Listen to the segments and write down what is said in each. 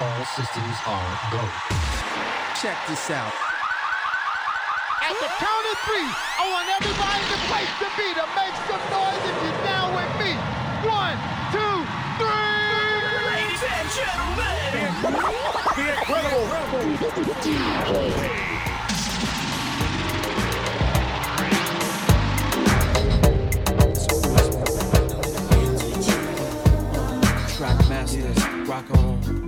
All systems are go. Check this out. At the count of three, I want everybody in the place to be to make some noise if you're down with me. One, two, three. Ladies and gentlemen, The incredible. Track master, rock on.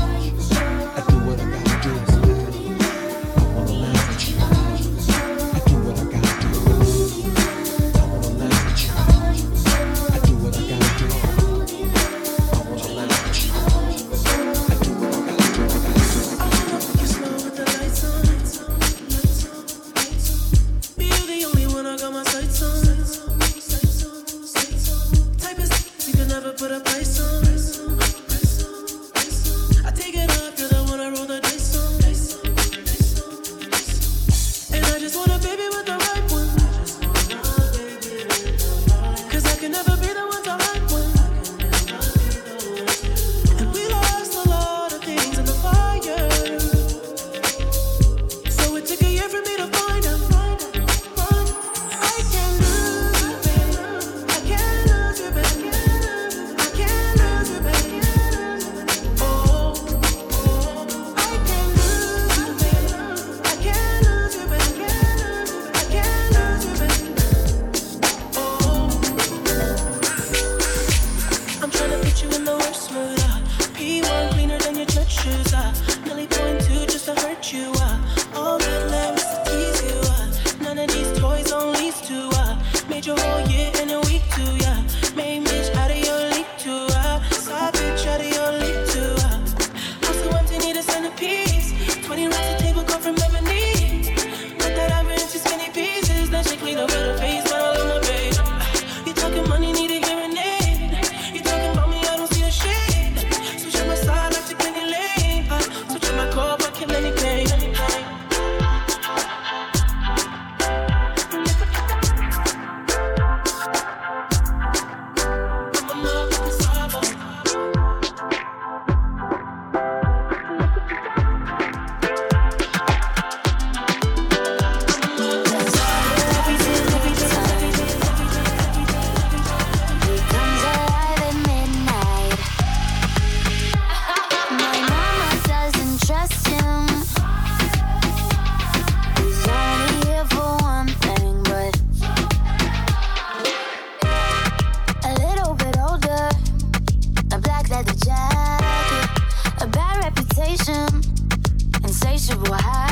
Insatiable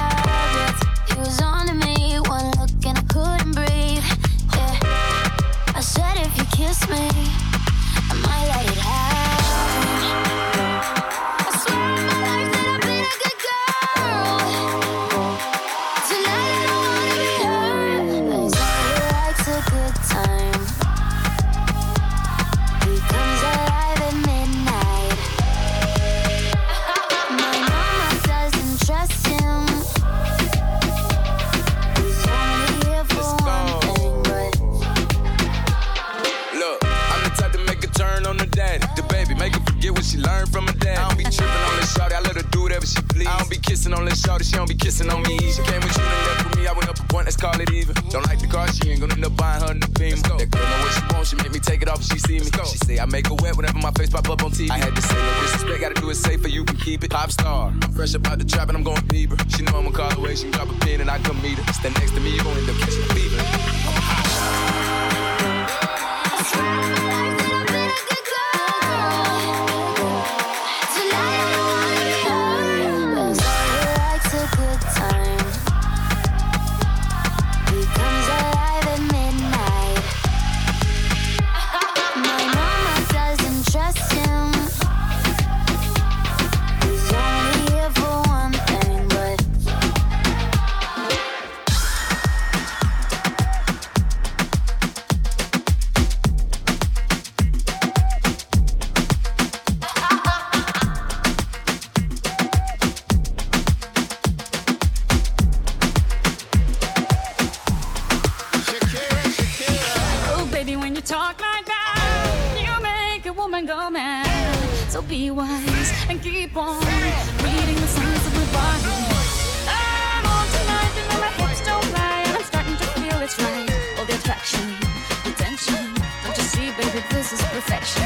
shorty, she don't be kissing on me. She came with you and left with me, I went up a point, let's call it even. Don't like the car, she ain't gonna end up buying her new beam. That girl know what she wants, she make me take it off if she see me. She say I make her wet whenever my face pop up on TV. I had to say no disrespect, gotta do it safer, you can keep it. Pop star, I'm fresh about the trap and I'm going Bieber. She know I'ma call away, she drop a pin and I come meet her. Stand next to me, you gon' end up catching a fever. that this is perfection.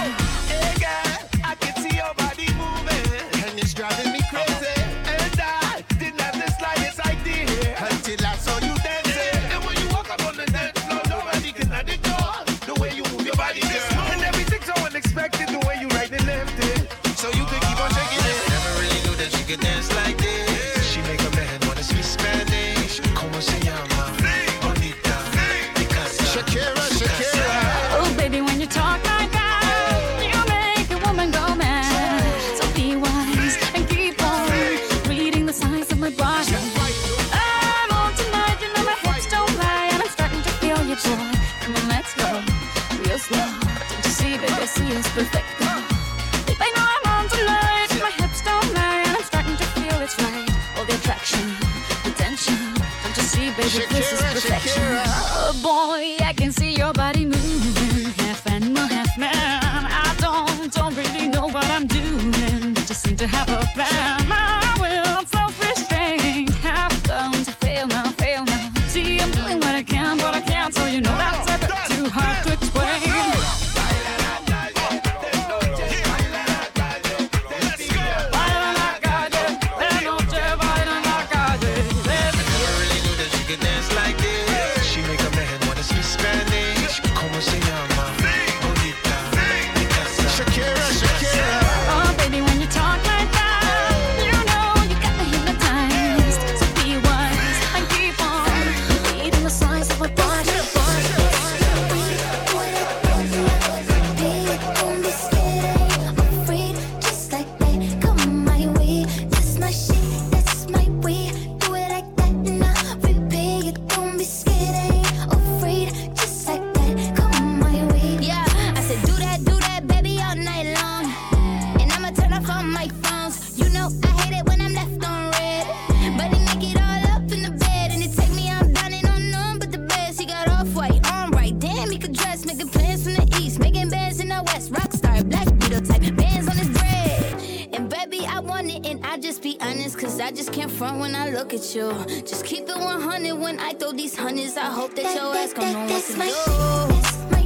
Hey, girl. Making plans from the east, making bands in the west. Rockstar, black beetle type, bands on his bread. And baby, I want it, and I just be honest, cause I just can't front when I look at you. Just keep it 100 when I throw these hundreds. I hope that, that your that, ass gon' know what to do.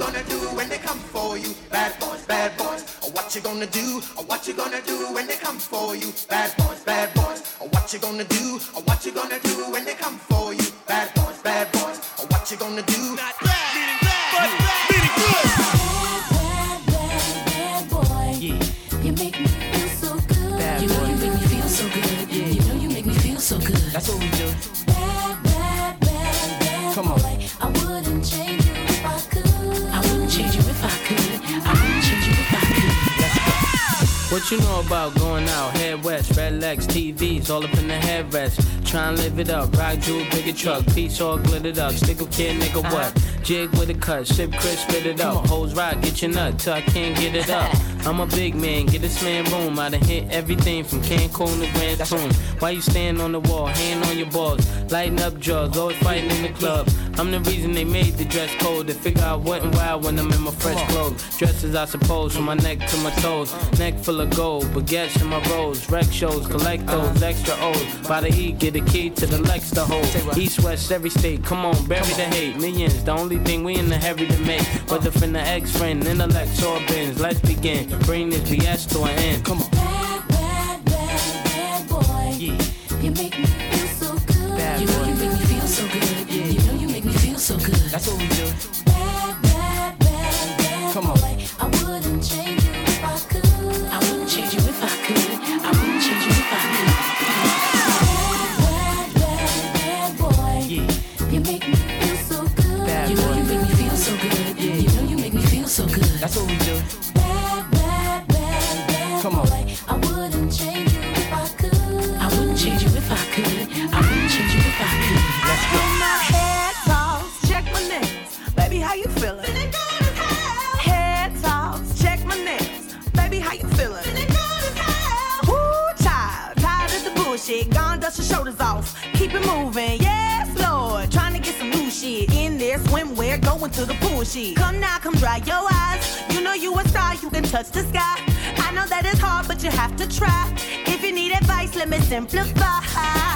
gonna do when they come for you? Bad boys, bad boys. Or what you gonna do? Or what you gonna do when they come for you? Bad boys, bad boys. Or what you gonna do? All up in the headrest. Try and live it up, rock jewel, bigger truck, piece all glittered up. Stick a kid, nigga, what? Jig with a cut, sip crisp, spit it up. Hoes rock, get your nut till I can't get it up. I'm a big man, get this man room. I done hit everything from Cancun to Grand Tune. Why you stand on the wall, hand on your balls, lighting up drugs, always fighting in the club. I'm the reason they made the dress code. They figure I wasn't wild when I'm in my fresh clothes. Dresses, I suppose, from my neck to my toes. Neck full of gold, baguettes in my rolls. Rec shows, collect those extra O's. By the E, get a key to the Lex to hold. East, west, every state, come on, bury the hate. Millions, the only thing we in the heavy to make. Whether from the ex friend, intellect, or bins. Let's begin. Bring this BS to an end. Come on. Bad, bad, bad, bad boy. You make me feel so good. Bad you know you make me feel so good. Yeah. You know you make me feel so good. That's what we try. If you need advice, let me simplify.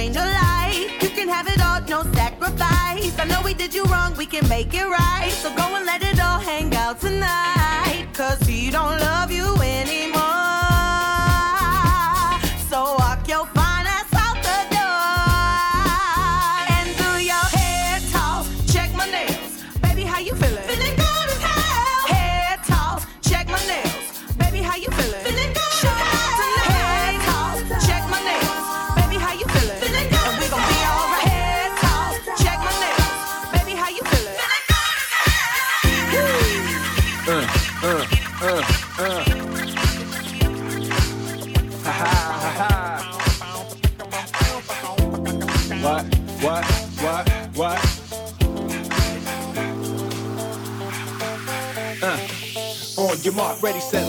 Change your life. You can have it all, no sacrifice. I know we did you wrong, we can make it right. So go and let it all hang out tonight. Cause he don't love you anymore.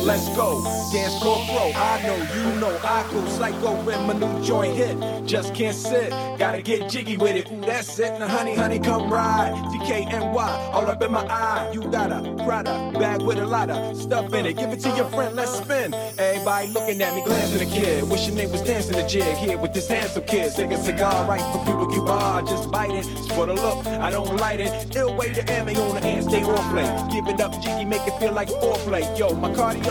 Let's go. Dance pro. I know, you know, I go psycho when my new joint hit. Just can't sit, gotta get jiggy with it. Ooh, that's it. Now, honey, honey, come ride. DKNY, all up in my eye. You got a Prada bag with a lot of stuff in it. Give it to your friend, let's spin. Everybody looking at me, glancing a kid. Wishing they was dancing a jig here with this handsome kid. Take a cigar right for people you are. Just bite it, it's for the look. I don't light it. Ill way to ammo on the hand, stay on play. Give it up, jiggy, make it feel like foreplay. Yo, my cardio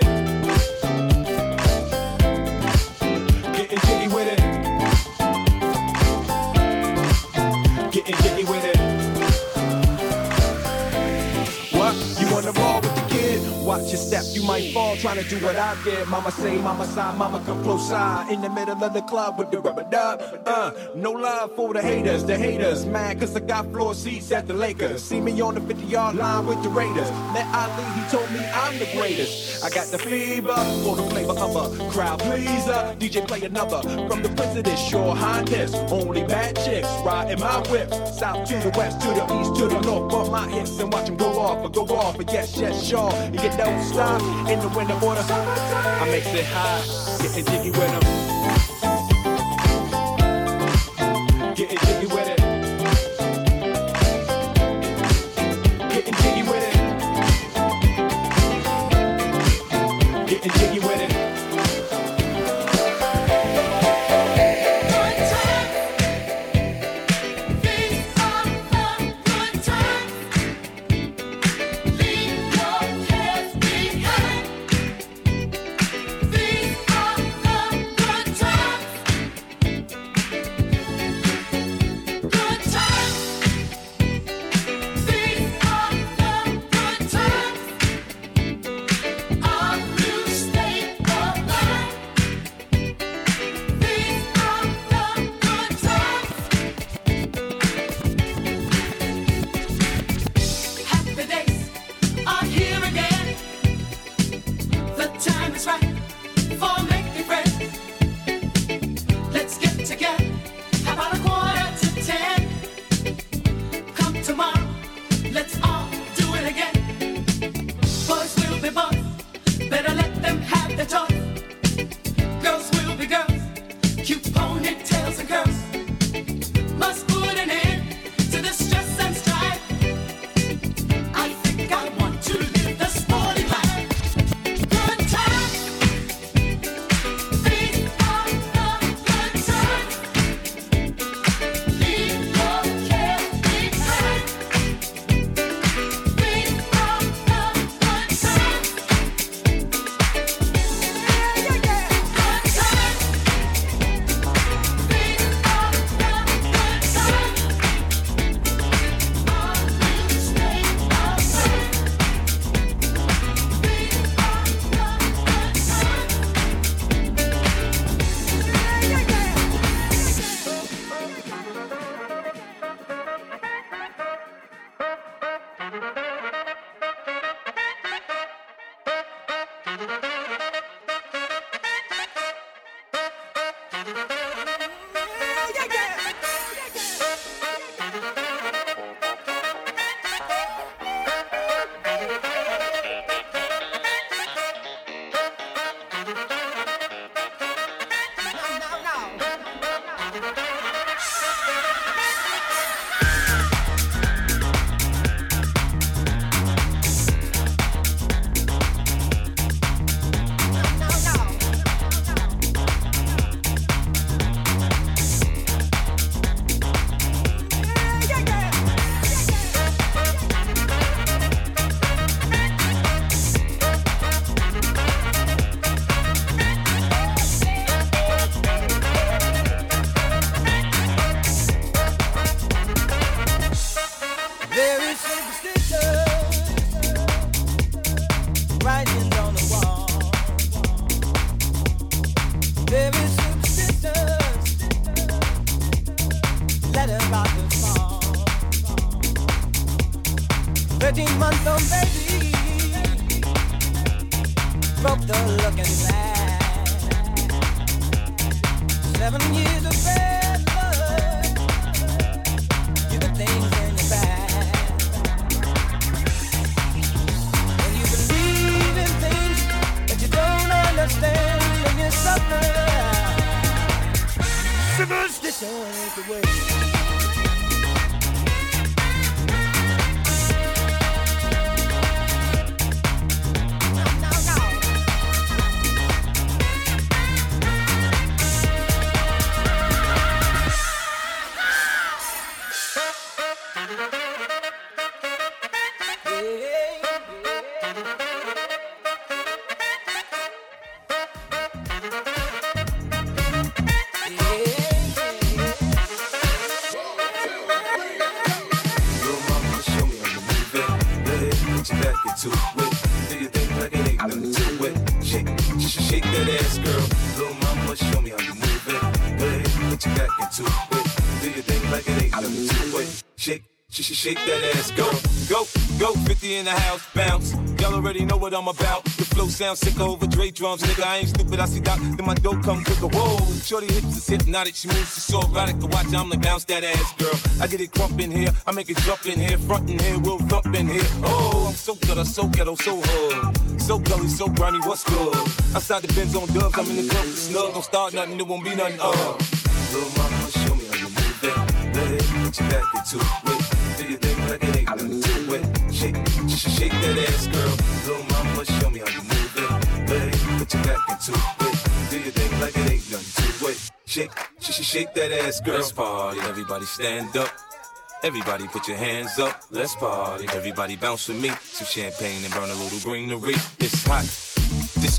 Step, you might fall trying to do what I did. Mama say, mama side, mama come close side. In the middle of the club with the rubber dub. Uh, no love for the haters, the haters. Mad cause I got floor seats at the Lakers. See me on the 50 yard line with the Raiders. Met Ali, he told me I'm the greatest. I got the fever for the flavor of a crowd pleaser. DJ play another from the this your highness. Only bad chicks riding my whip. South to the west, to the east, to the north. Bump my hips and watch them go off, or go off. But yes, yes, sure. You get don't stop in the winter order. I makes it hot, getting jiggy with them. Flow sick over Dre drums. Nigga, I ain't stupid, I see Doc. Then my dope come quicker. Whoa, shorty hips is hypnotic. She moves, so erotic to watch. I'm like, bounce that ass, girl. I get it crunk in here, I make it jump in here, front in here, we'll thump in here. Oh, I'm so good, I'm so ghetto, so hood. So gully, so grimy, what's good? Outside the Benz on dubs, I'm in the club, snug. Don't start nothing, there won't be nothing, uh. Little mama, show me how you move that. Let it put your back into it do your thing like it ain't nothing to it. Shake, shake that ass, girl. Little mama, show your it. Do your thing like it ain't nothing to it. Shake, sh- sh- shake that ass, girl. Let's party, everybody stand up. Everybody put your hands up, let's party. Everybody bounce with me. Some champagne and burn a little greenery. It's hot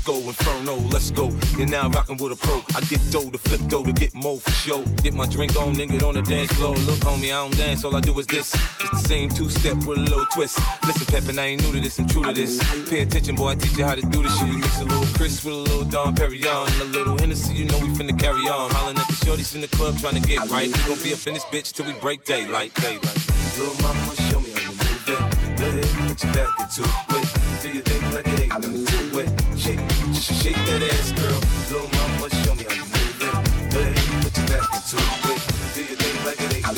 go, Inferno, let's go. And now rocking with a pro. I get dough to flip dough to get more for show. Get my drink on, then get on the dance floor. Look, homie, I don't dance, all I do is this. It's the same two step with a little twist. Listen, Peppin, I ain't new to this, I'm true to this. Pay attention, boy, I teach you how to do this shit. We mix a little Chris with a little Dom Perignon. on. a little Hennessy, you know we finna carry on. Hollin' at the shorties in the club trying to get right. We gon' be a finished bitch till we break daylight, daylight. Little mama, show me how to move it. Put your back into it. Do you think like it ain't gonna it? shake, shake that ass, girl. Little mama, show me how you move it. Put your back into it. Do your thing like it ain't. I.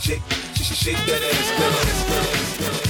Shake, shake that ass, girl. Ass, girl, ass, girl.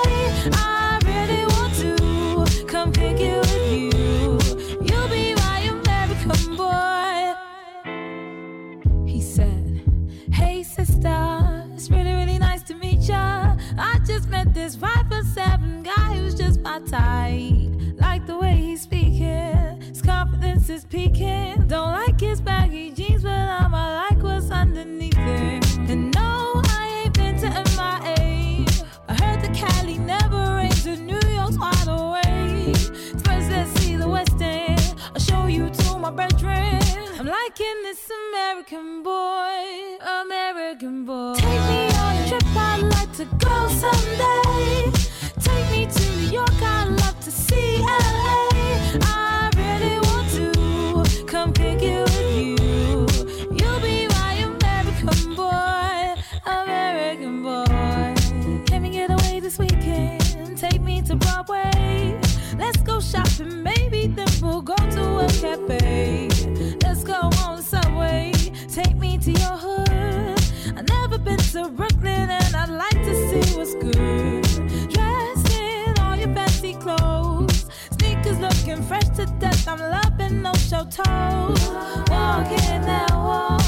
I'm this American boy, American boy. Take me on a trip, I'd like to go someday. Take me to New York, I'd love to see LA. I really want to come pick you with you. You'll be my American boy, American boy. Can we get away this weekend? Take me to Broadway. Let's go shopping, maybe then we'll go to a cafe. Fresh to death. I'm loving no show toes. Walking that walk,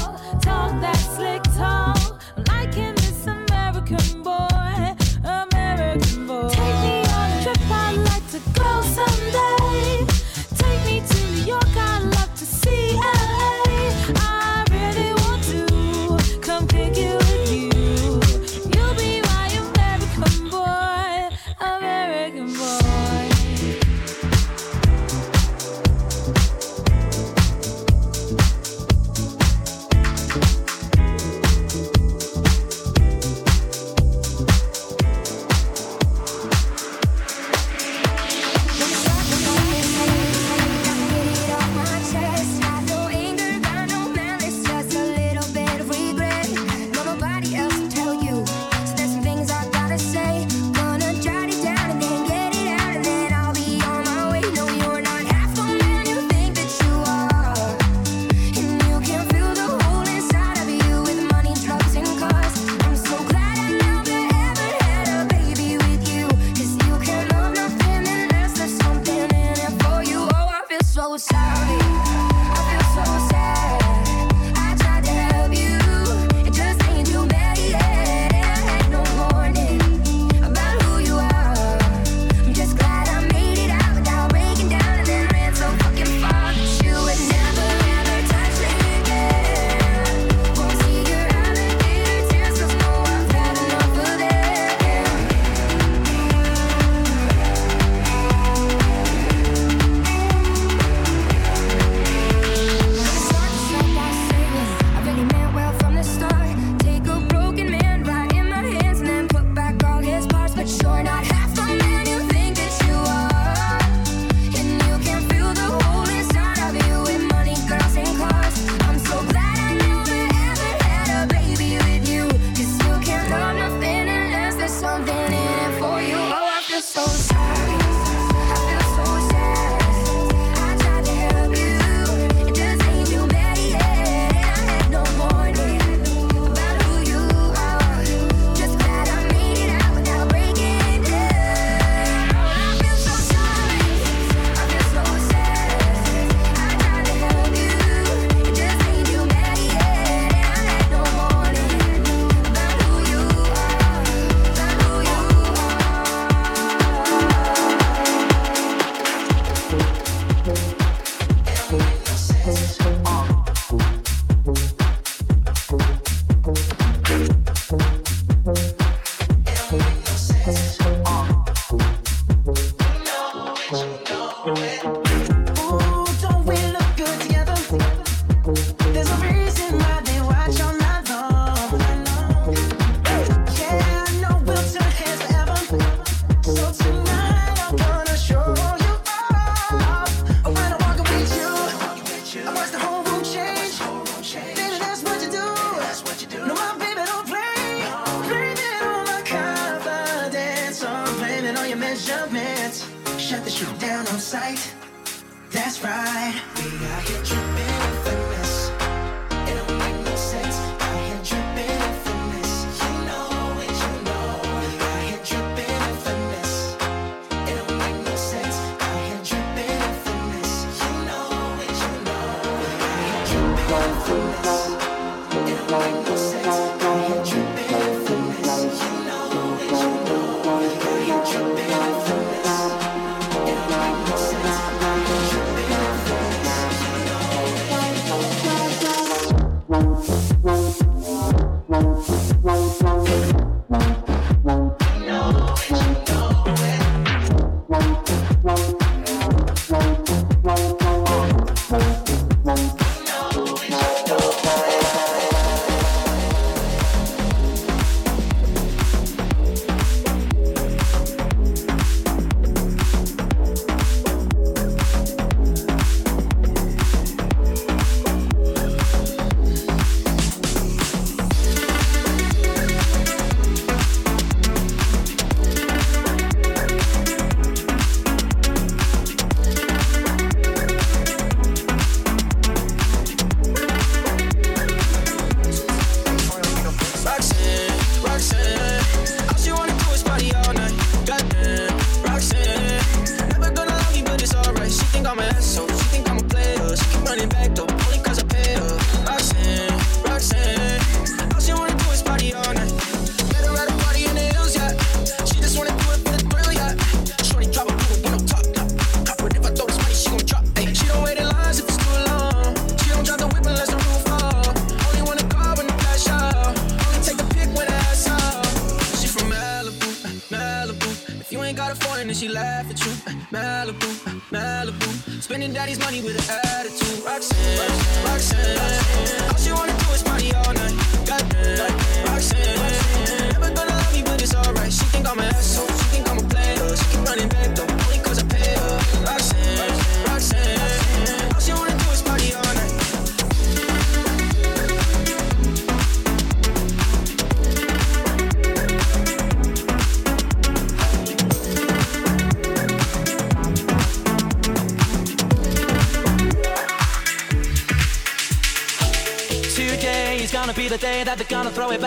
Spending daddy's money with an attitude. Roxanne, Roxanne. Roxanne.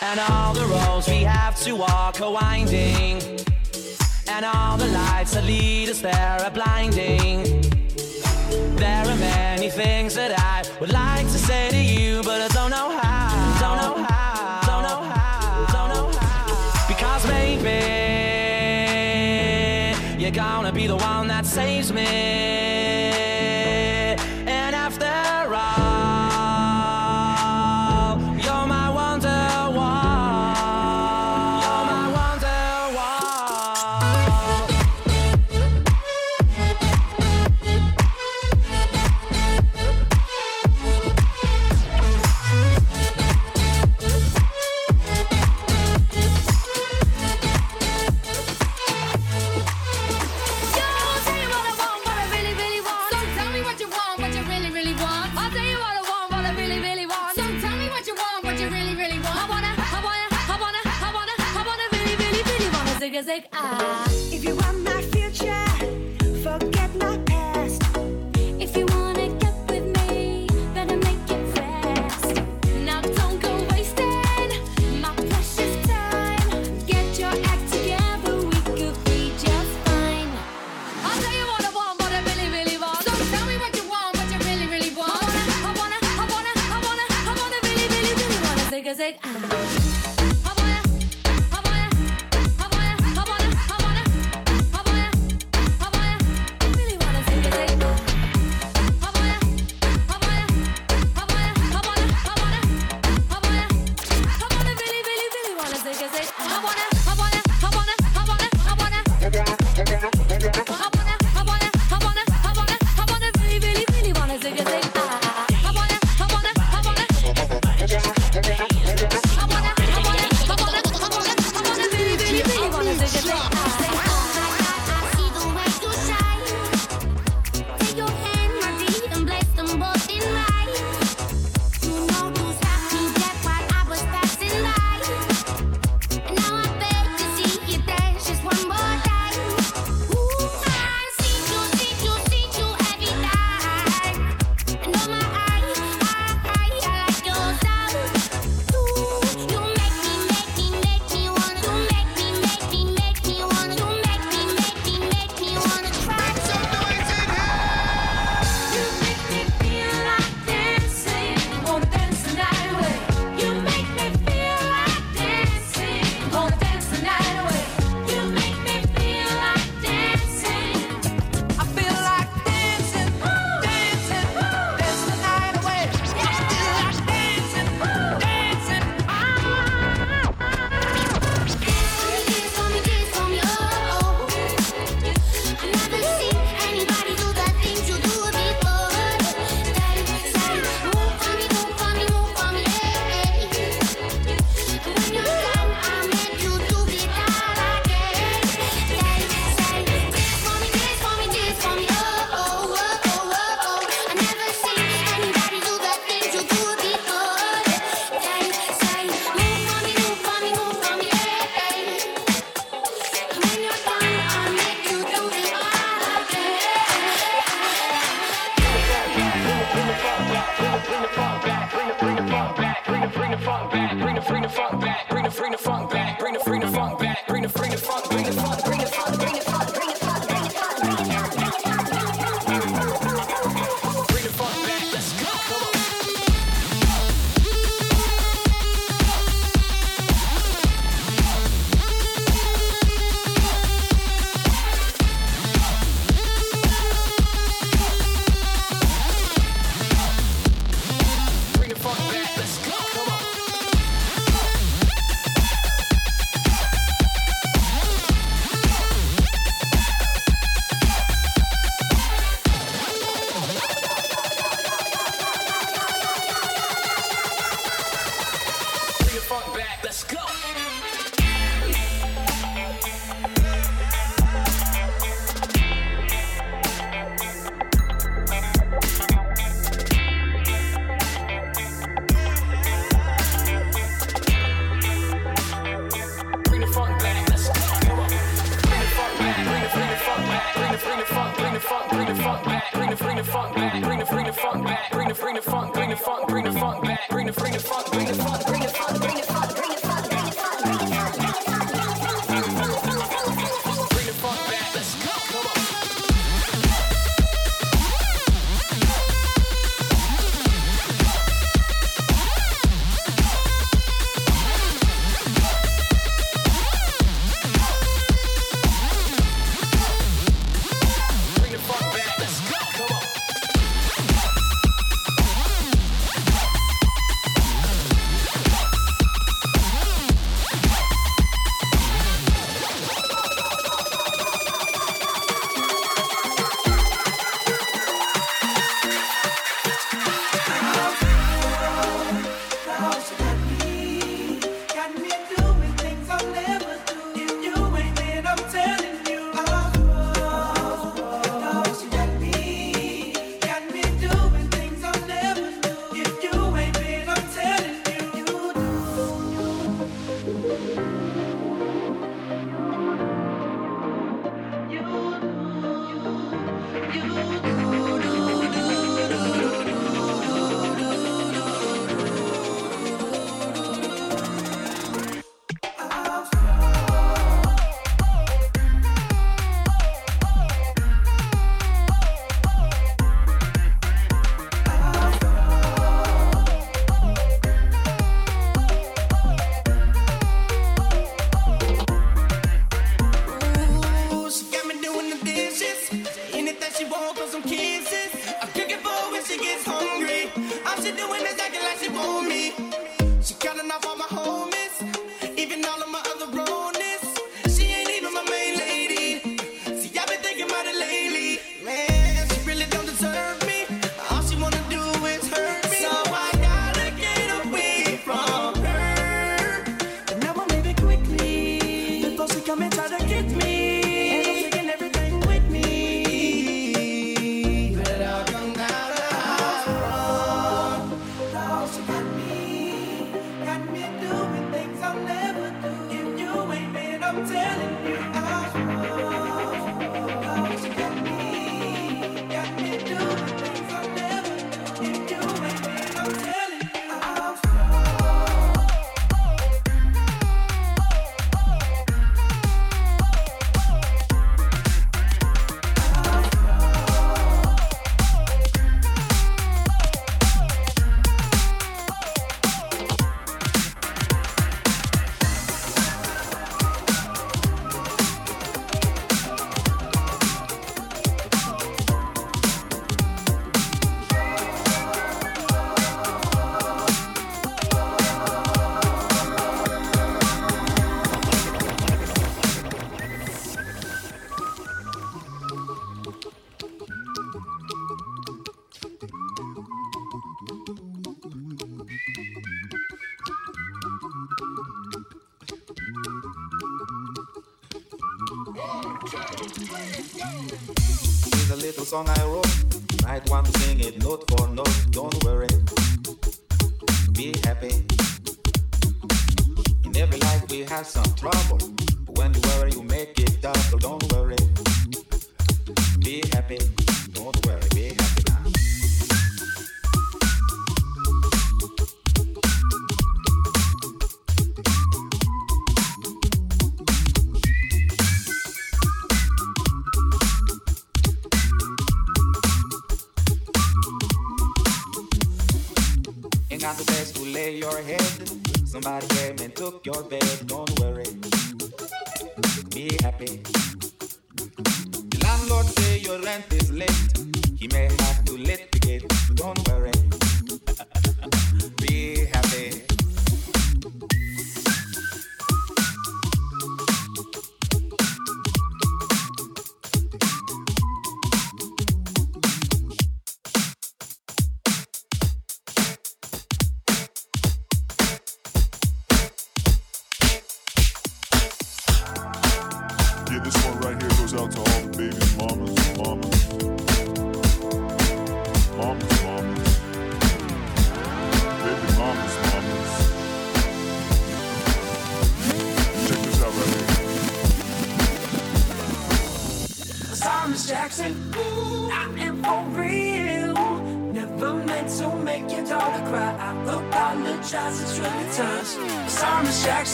And all the roads we have to walk are winding. And all the lights that lead us there are blinding. There are many things that I would like to say to you, but I don't know how. Don't know how. Don't know how. Don't know how. Because maybe you're gonna be the one that saves me.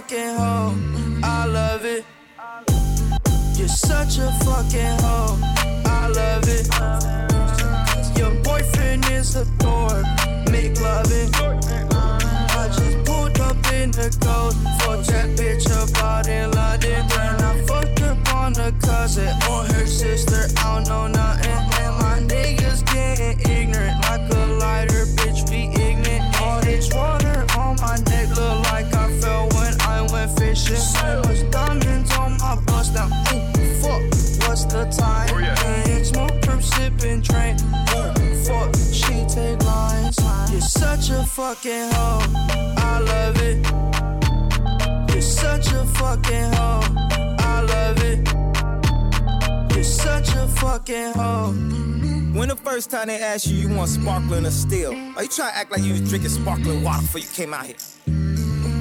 Fucking hoe. When the first time they asked you, you want sparkling or still? Are you trying to act like you was drinking sparkling water before you came out here?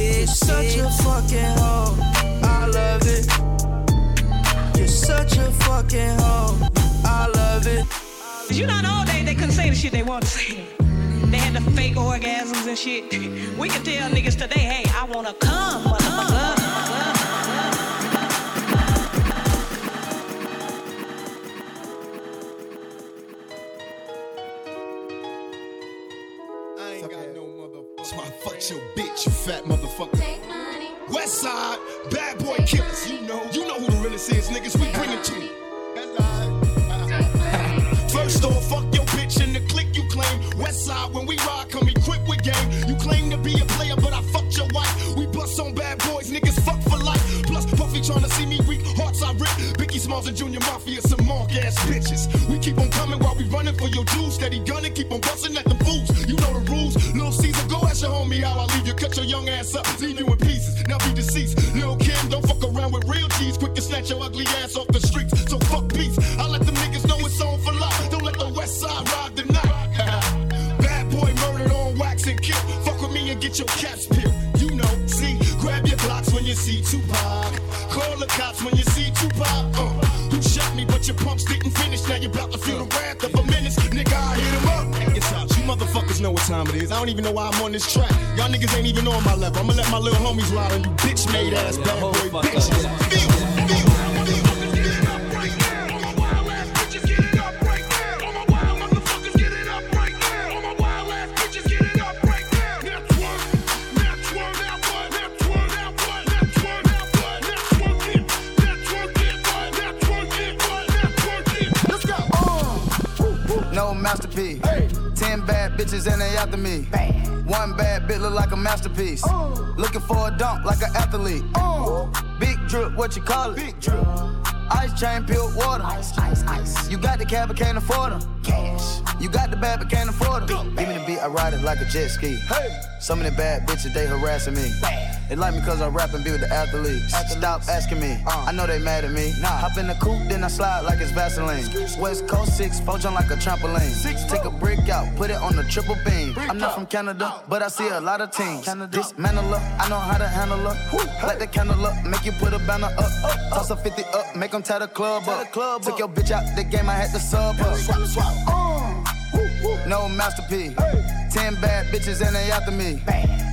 You're such a fucking hoe. I love it. You're such a fucking hoe. I love it. You know, old days they couldn't say the shit they wanted to say. They had the fake orgasms and shit. We can tell niggas today, hey, I wanna come, motherfucker. Why I fucked your bitch, you fat motherfucker. Take money. West side, bad boy killers. You know, you know who the realest is, niggas. We bring it to you. First off, fuck your bitch in the click you claim. West side, when we ride, Puffy trying to see me weak, hearts I rip. Biggie Smalls and Junior Mafia, some mark ass bitches. We keep on coming while we running for your jewels. Steady gunning, keep on busting at the fools. You know the rules. Little Caesar, go ask your homie how I leave you. Cut your young ass up, leave you in pieces. Now be deceased. Lil Kim, don't fuck around with real G's. Quick to snatch your ugly ass off the streets. So fuck peace. I let them niggas know it's on for life. Don't let the west side ride the night. Bad boy murdered on wax and kill. Fuck with me and get your caps peeled. You know, see, grab your blocks when you see Tupac. Call the cops when you see Tupac. Uh, you shot me, but your pumps didn't finish. Now you're about to feel the wrath of a menace. Nigga, I hit him up. It's out. You motherfuckers know what time it is. I don't even know why I'm on this track. Y'all niggas ain't even on my level. I'ma let my little homies ride on you bitch made ass bad boy bitches. No masterpiece. Ten bad bitches and they after me. One bad bitch look like a masterpiece. Oh. Looking for a dunk like an athlete. Oh. Big drip, what you call it? Big drip. Ice chain, pure water. Ice, ice, ice. You got the cab, but can't afford them. Cash. You got the bad, but can't afford them. Give me the beat, I ride it like a jet ski. Hey. Some of the bad bitches, they harassing me. They like me cause I rap and be with the athletes. Stop asking me, I know they mad at me. Hop in the coupe, then I slide like it's Vaseline. West Coast 6, four jump like a trampoline. Six, Take a brick out, put it on the triple beam. I'm not from Canada, but I see a lot of teams. Dismantle her, I know how to handle her. Light the candle up, make you put a banner up. Toss a 50 up, make them tie the club up. Took your bitch out the game, I had to sub her. Swap, swap. Uh, uh. No masterpiece. Ten bad bitches and they after me.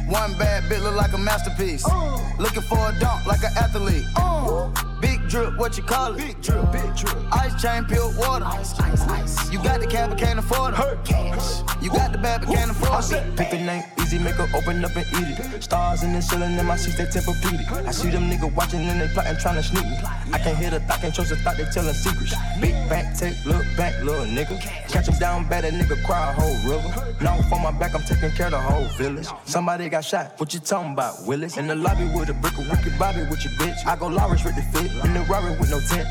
One bad bitch look like a masterpiece. Uh. Looking for a dunk like an athlete. Big drip, what you call it? Big drip, big drip. Ice chain, pure water. Ice, ice, ice. You got the cab, but can't afford it. Cash. You got the bad, but can't afford it. Pick the name easy, make her open up and eat it. Stars in the ceiling in my seats, they tempur-pedic. I see them niggas watching and they plotting, trying to sneak me. I can't hear the thought, can't trust the thought, they telling secrets. Big back, take, look back, little nigga. Catch him down bad, a nigga cry a whole river. Now for my back, I'm taking care of the whole village. Somebody got shot, what you talking about, Willis? In the lobby with a brick of wicked Bobby with your bitch. I go Lawrence with the in the Rari with no tent.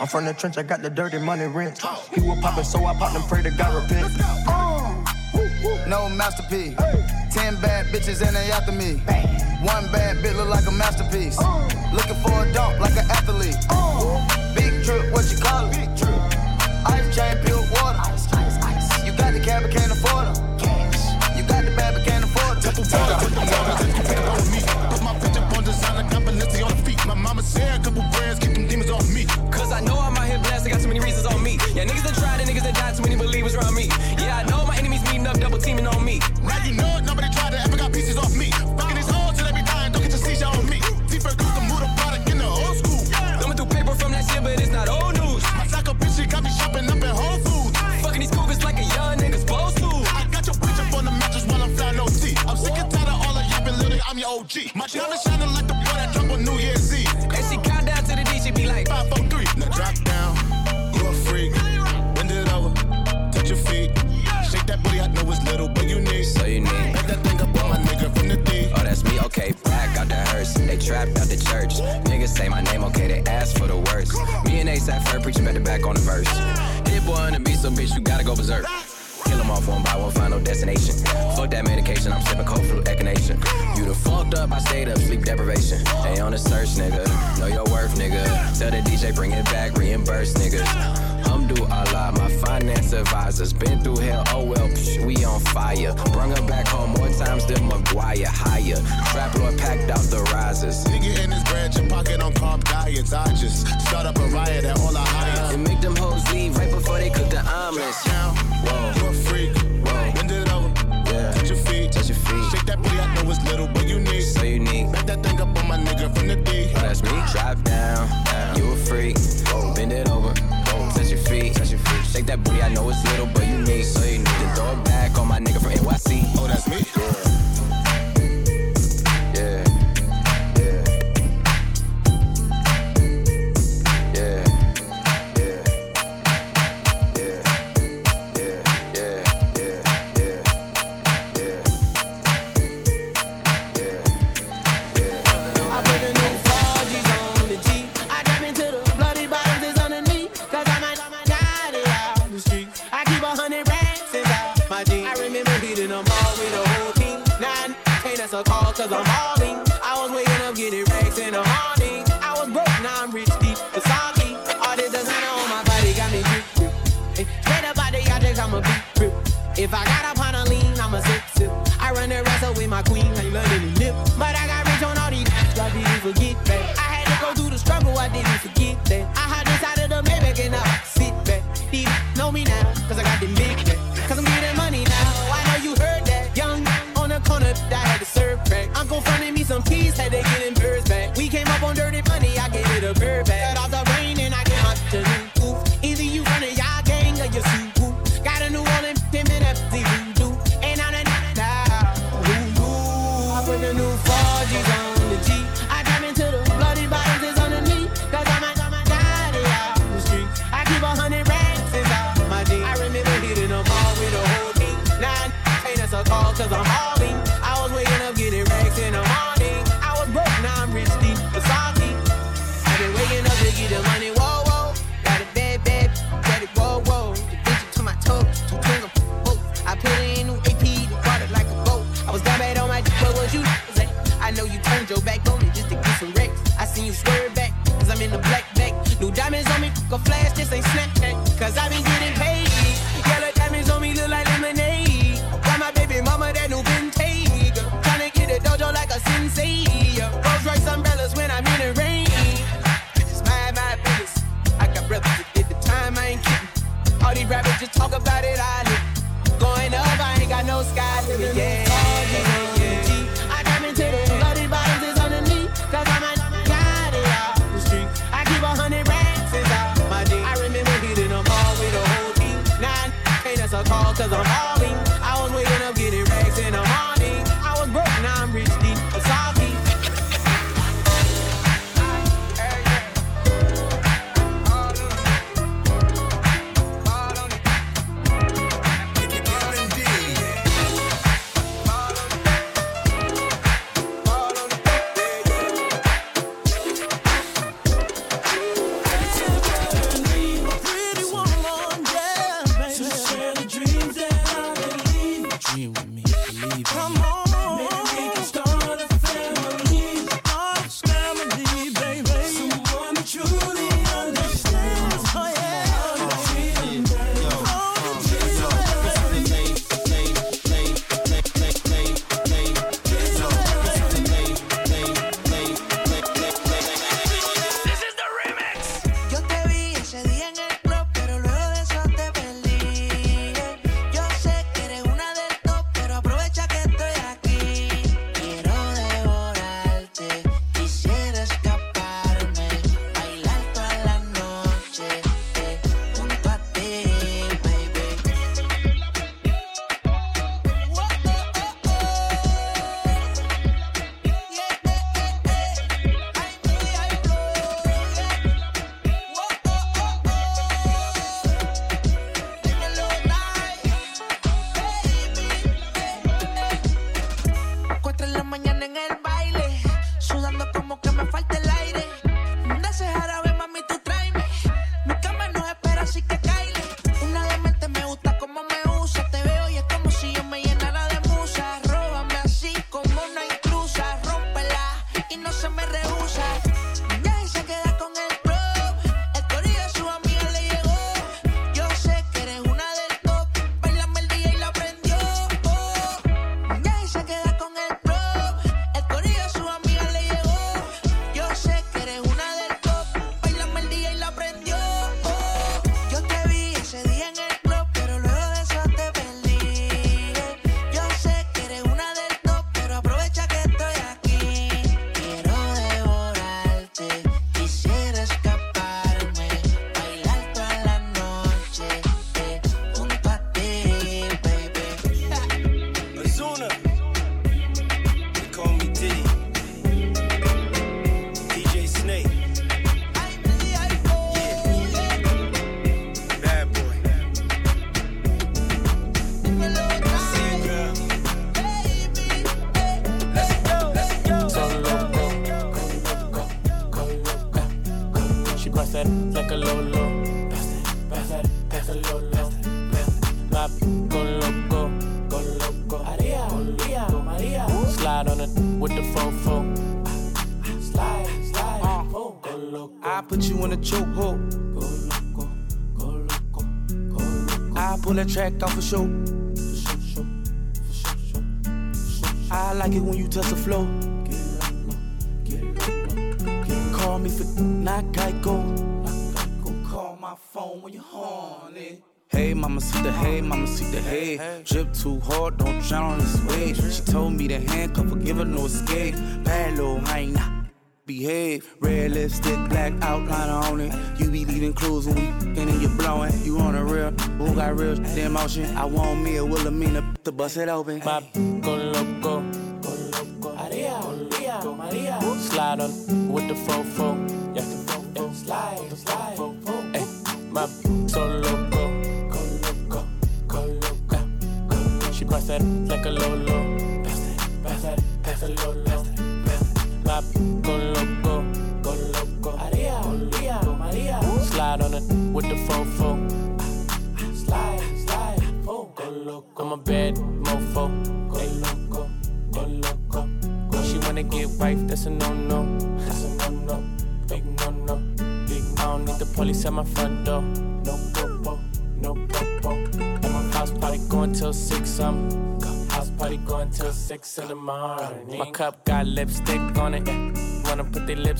I'm from the trench, I got the dirty money rent. He was poppin', so I popped and pray to God repent. No masterpiece. Ten bad bitches and they after me. One bad bitch look like a masterpiece. Looking for a dunk like an athlete. Big drip, what you call it? Ice chain, pure water. You got the cab, but can't afford them. On the verse. Hit-Boy on the beat, so bitch, you gotta go berserk. Kill 'em off one by one, final destination. Fuck that medication, I'm sipping cold flu echinacea. You the fucked up, I stayed up, sleep deprivation. They on the search, nigga. Know your worth, nigga. Tell the DJ, bring it back, reimburse niggas. Hamdu Allah, my finance advisors. Been through hell, oh well, psh, we on fire. Brung her back home more times than Maguire. Higher. Trap Lord packed out the risers. Nigga in his branch and pocket on carb diets. I just start up a riot at all I hire. And make them hoes leave right before they cook the omelets. Whoa. You a freak. Whoa. Bend it over. Yeah. Touch your feet. Touch your feet. Shake that booty, I know it's little, but you need. So need. Make that thing up on my nigga from the D. Oh, that's me. Drop down, down. You a freak. Whoa. Bend it over. Touch your feet. Touch your feet. Shake that booty. I know it's little, but you need. So you need to throw it back on my nigga from NYC. Oh, that's me. I call cause I'm hauling. I was waking up getting racks in the morning. I was broke, now I'm rich deep. The soggy. All this designer on my body got me drip, drip. Straight up out the yacht, I'm a beat grip. If I got up on a lean, I'm a sip, sip. I run the wrestle with my queen, ain't letting nip. But I got rich on all these, I didn't forget people fronting me some keys, had to get in flash, this ain't Snapchat. Cause I been show. I want me a Wilhelmina to bust it open. My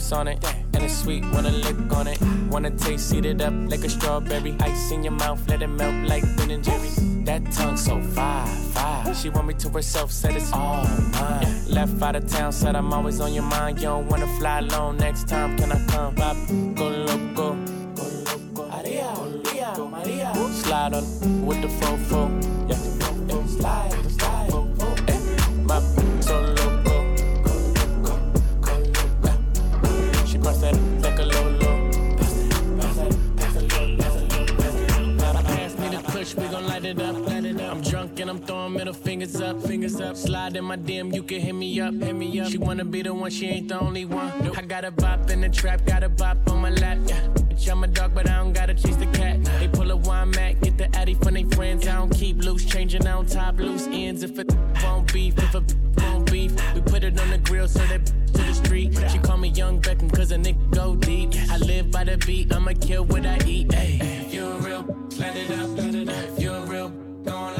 ice on it. And it's sweet when I lick on it. Wanna taste, eat it up like a strawberry. Ice in your mouth, let it melt like Ben and Jerry. That tongue so fire, fire. She want me to herself, said it's all mine. Yeah. Left out of town, said I'm always on your mind. You don't wanna fly alone next time, can I come? Bop, go loco. Go loco. Aria, Maria. Slide on with the phone Fingers up, fingers up, slide in my DM, you can hit me up, hit me up. She wanna be the one, she ain't the only one. I got a bop in the trap, got a bop on my lap. Yeah. Bitch, I'm a dog, but I don't gotta chase the cat. They pull a wine mat, get the addy from their friends. I don't keep loose, changing on top, loose ends. If it won't beef, if it won't beef, we put it on the grill so that to the street. She call me Young Beckham, cause a nigga go deep. I live by the beat, I'ma kill what I eat. Ay. You're real, let it up, let it up. You're real, going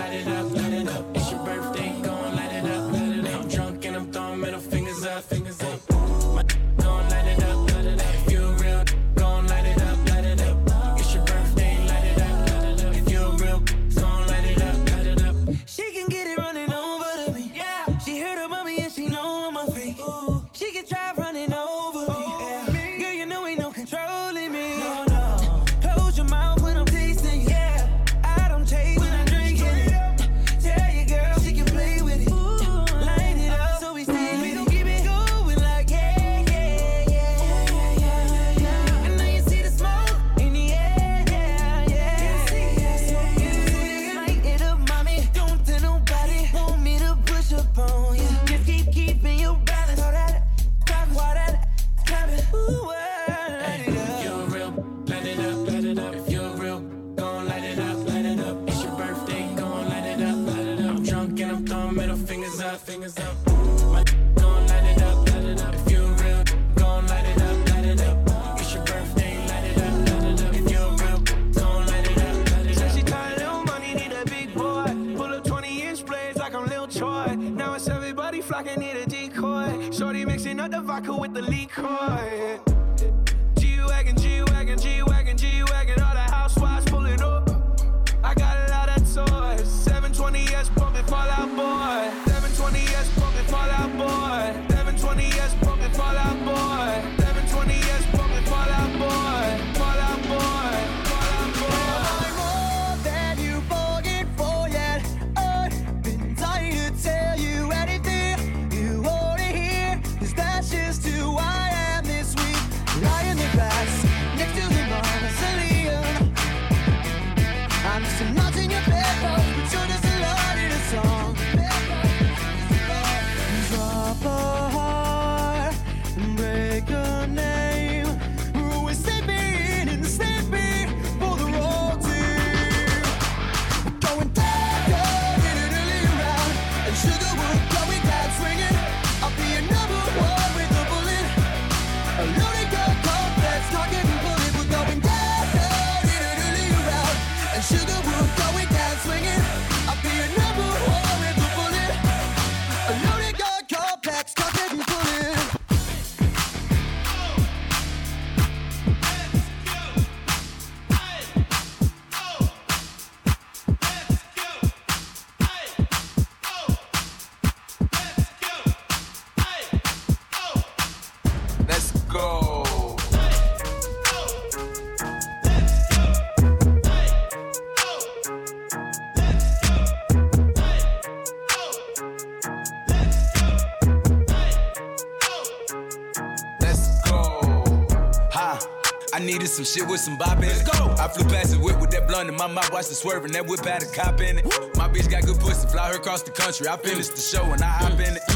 Parker with the lead. Some shit with some bop in it. Let's go. I flew past the whip with that blunt in my mouth, watched it swerving. That whip had a cop in it. My bitch got good pussy, fly her across the country. I finished the show and I hop in it.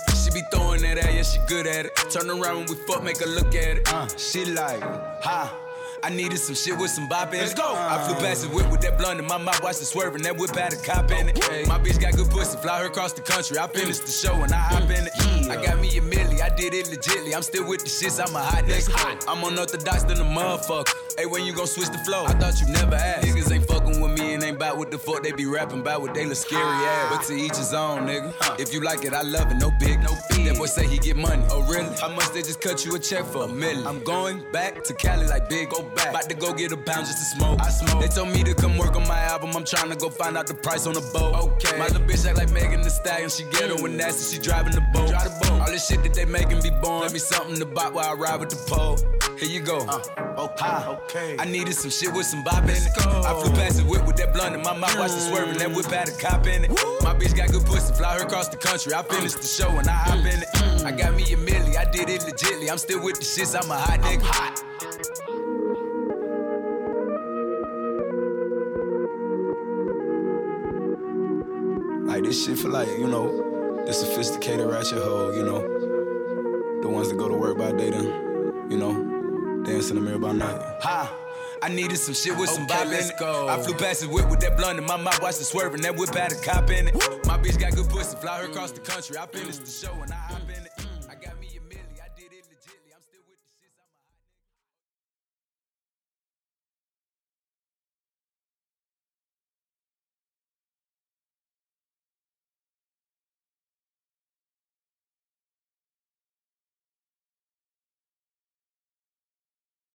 She be throwing that at, yeah, she good at it. Turn around when we fuck, make her look at it. Uh, she like, ha. I needed some shit with some bop in it. Let's go. I flew past the whip with that blunt in my mouth, watched it swerving. That whip had a cop in it. My bitch got good pussy, fly her across the country. I finished the show and I hop in it. I got me a milli, I did it legitly. I'm still with the shits, I'm a hot nigga. I'm unorthodox than a motherfucker. Hey, when you gon' switch the flow? I thought you never asked. Niggas ain't fucking with me and ain't bout what the fuck they be rapping about what they look scary ass. Ah. But to each his own, nigga. If you like it, I love it. No big, no big. That boy say he get money. Oh really? How much they just cut you a check for? A million. I'm going back to Cali like big. Go back. About to go get a pound just to smoke. I smoke. They told me to come work on my album. I'm trying to go find out the price on the boat. Okay. My little bitch act like Megan Thee Stallion. She ghetto and mm. nasty. She driving the boat. Drive the boat. All this shit that they making be born. Let me something to bop while I ride with the pole. Here you go. Uh. Okay, ah, okay. I needed some shit with some bop in it. I flew past the whip with that blunt in my mouth, watched it swerving. That whip had a cop in it. My bitch got good pussy, fly her across the country. I finished the show and I hop in it. I got me a milli, I did it legitly. I'm still with the shits, I'm a hot nigga. hot. Like this shit for like, you know, the sophisticated ratchet hoe, you know. The ones that go to work by day then, you know, dance in the mirror by night. Ha! I needed some shit with some Okay, bop in let's it. go. I flew past the whip with that blunt in my mouth, watched it swerving. That whip had a cop in it. My bitch got good pussy, fly her across the country. I finished the show and I hop in it.